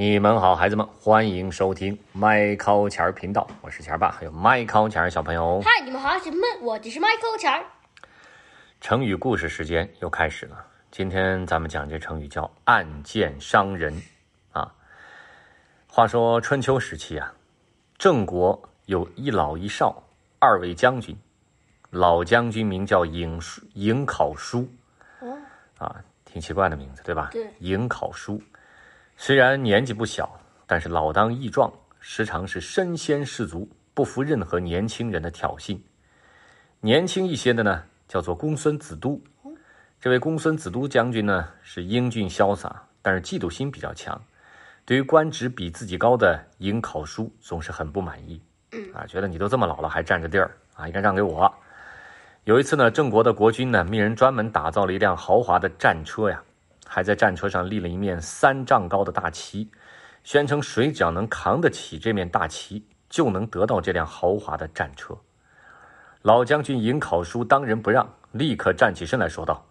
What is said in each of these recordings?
你们好，孩子们，欢迎收听麦考钱儿频道，我是钱儿爸，还有麦考钱儿小朋友。嗨，你们好，孩子们，我就是 Michael 钱儿。成语故事时间又开始了，今天咱们讲这成语叫“暗箭伤人”啊。话说春秋时期啊，郑国有一老一少二位将军，老将军名叫颍叔颍考叔，哦，啊，挺奇怪的名字，对吧？对颍考叔虽然年纪不小，但是老当益壮，时常是身先士卒，不服任何年轻人的挑衅。年轻一些的呢，叫做公孙子都。这位公孙子都将军呢，是英俊潇洒，但是嫉妒心比较强。对于官职比自己高的颍考叔，总是很不满意。啊，觉得你都这么老了，还占着地儿啊，应该让给我。有一次呢，郑国的国君呢，命人专门打造了一辆豪华的战车呀，还在战车上立了一面三丈高的大旗，宣称谁只要能扛得起这面大旗，就能得到这辆豪华的战车。老将军颍考叔当仁不让，立刻站起身来说道：“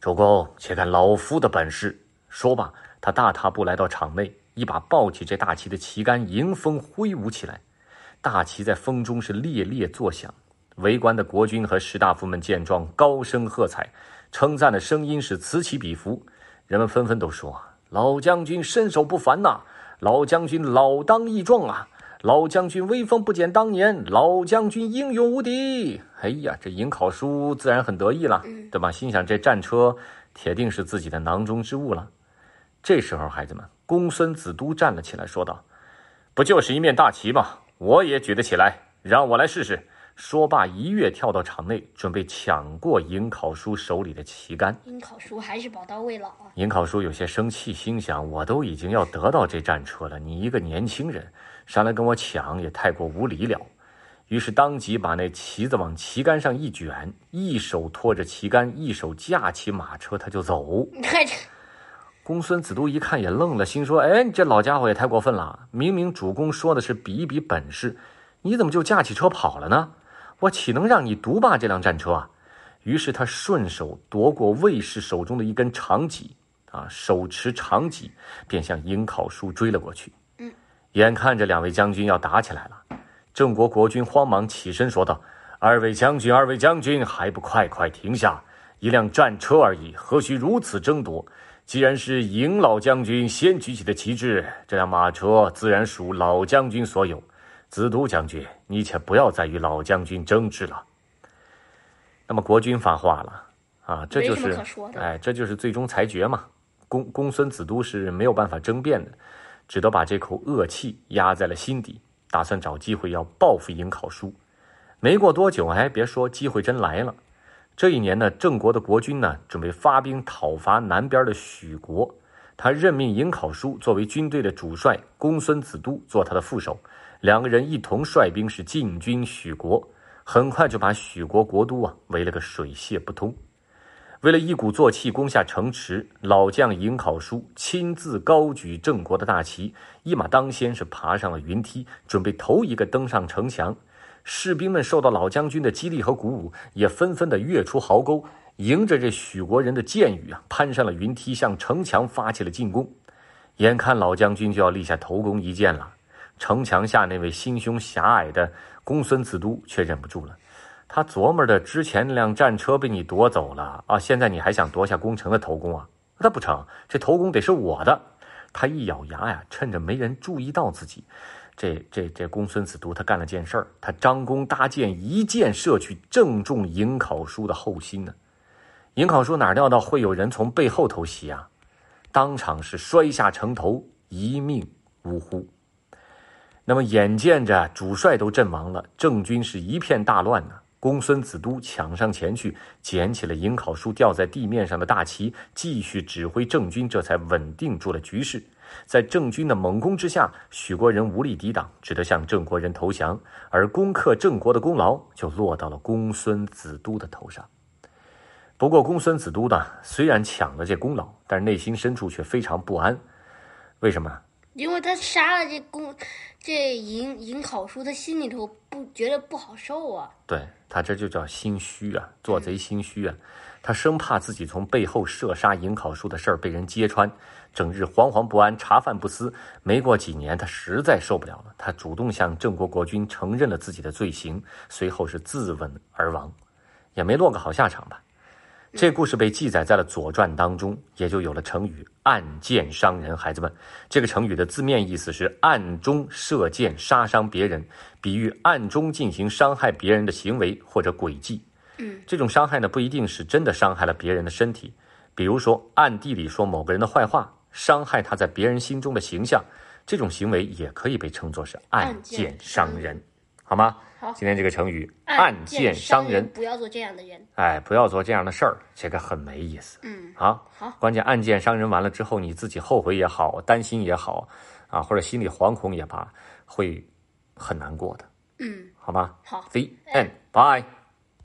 主公，且看老夫的本事！”说罢，他大踏步来到场内，一把抱起这大旗的旗杆，迎风挥舞起来。大旗在风中是猎猎作响。围观的国君和士大夫们见状，高声喝彩，称赞的声音是此起彼伏。人们纷纷都说：“老将军身手不凡呐、老将军老当益壮啊！老将军威风不减当年，老将军英勇无敌！”哎呀，这颍考叔自然很得意了，对吧？心想这战车铁定是自己的囊中之物了。这时候，孩子们，公孙子都站了起来，说道：“不就是一面大旗吗？我也举得起来，让我来试试。”说罢，一跃跳到场内，准备抢过颍考叔手里的旗杆。尹考叔还是宝刀未老啊！颍考叔有些生气，心想：我都已经要得到这战车了，你一个年轻人上来跟我抢，也太过无礼了。于是当即把那旗子往旗杆上一卷，一手托着旗杆，一手架起马车，他就走。你看这，公孙子都一看也愣了，心说：“哎，你这老家伙也太过分了！明明主公说的是比一比本事，你怎么就架起车跑了呢？我岂能让你独霸这辆战车啊？”于是他顺手夺过卫士手中的一根长戟，啊，手持长戟便向颍考叔追了过去。嗯，眼看着两位将军要打起来了，郑国国君慌忙起身说道：“二位将军，二位将军，还不快快停下！一辆战车而已，何须如此争夺？”既然是赢老将军先举起的旗帜，这辆马车自然属老将军所有。子都将军，你且不要再与老将军争执了。那么国君发话了啊，这就是哎，这就是最终裁决嘛。公公孙子都是没有办法争辩的，只得把这口恶气压在了心底，打算找机会要报复颍考叔。没过多久，哎，别说，机会真来了。这一年呢，郑国的国君呢，准备发兵讨伐南边的许国。他任命颍考叔作为军队的主帅，公孙子都做他的副手，两个人一同率兵是进军许国，很快就把许国国都啊围了个水泄不通。为了一鼓作气攻下城池，老将颍考叔亲自高举郑国的大旗，一马当先是爬上了云梯，准备头一个登上城墙。士兵们受到老将军的激励和鼓舞，也纷纷的跃出壕沟，迎着这许国人的箭雨啊，攀上了云梯，向城墙发起了进攻。眼看老将军就要立下头功一箭了，城墙下那位心胸狭隘的公孙子都却忍不住了。他琢磨着，之前那辆战车被你夺走了啊，现在你还想夺下攻城的头功啊？那不成，这头功得是我的。他一咬牙呀，趁着没人注意到自己，这这这公孙子都他干了件事儿，他张弓搭箭，一箭射去，正中颍考叔的后心呢。颍考叔哪料到会有人从背后偷袭啊？当场是摔下城头，一命呜呼。那么眼见着主帅都阵亡了，郑军是一片大乱呢。公孙子都抢上前去，捡起了颍考叔掉在地面上的大旗，继续指挥郑军，这才稳定住了局势。在郑军的猛攻之下，许国人无力抵挡，只得向郑国人投降，而攻克郑国的功劳就落到了公孙子都的头上。不过，公孙子都呢，虽然抢了这功劳，但是内心深处却非常不安。为什么？因为他杀了这公这尹尹考叔，他心里头不觉得不好受啊。对他这就叫心虚啊，做贼心虚啊。他生怕自己从背后射杀尹考叔的事儿被人揭穿，整日惶惶不安，茶饭不思。没过几年，他实在受不了了，他主动向郑国国君承认了自己的罪行，随后是自刎而亡，也没落个好下场吧。这故事被记载在了《左传》当中，也就有了成语“暗箭伤人”。孩子们，这个成语的字面意思是暗中射箭杀伤别人，比喻暗中进行伤害别人的行为或者诡计。嗯，这种伤害呢，不一定是真的伤害了别人的身体，比如说暗地里说某个人的坏话，伤害他在别人心中的形象，这种行为也可以被称作是暗箭伤人，好吗？好今天这个成语“暗箭伤人”，不要做这样的人。哎，不要做这样的事儿，这个很没意思。嗯，啊，好，关键暗箭伤人完了之后，你自己后悔也好，担心也好，啊，或者心里惶恐也罢，会很难过的，嗯，好吗好。？The end. Bye.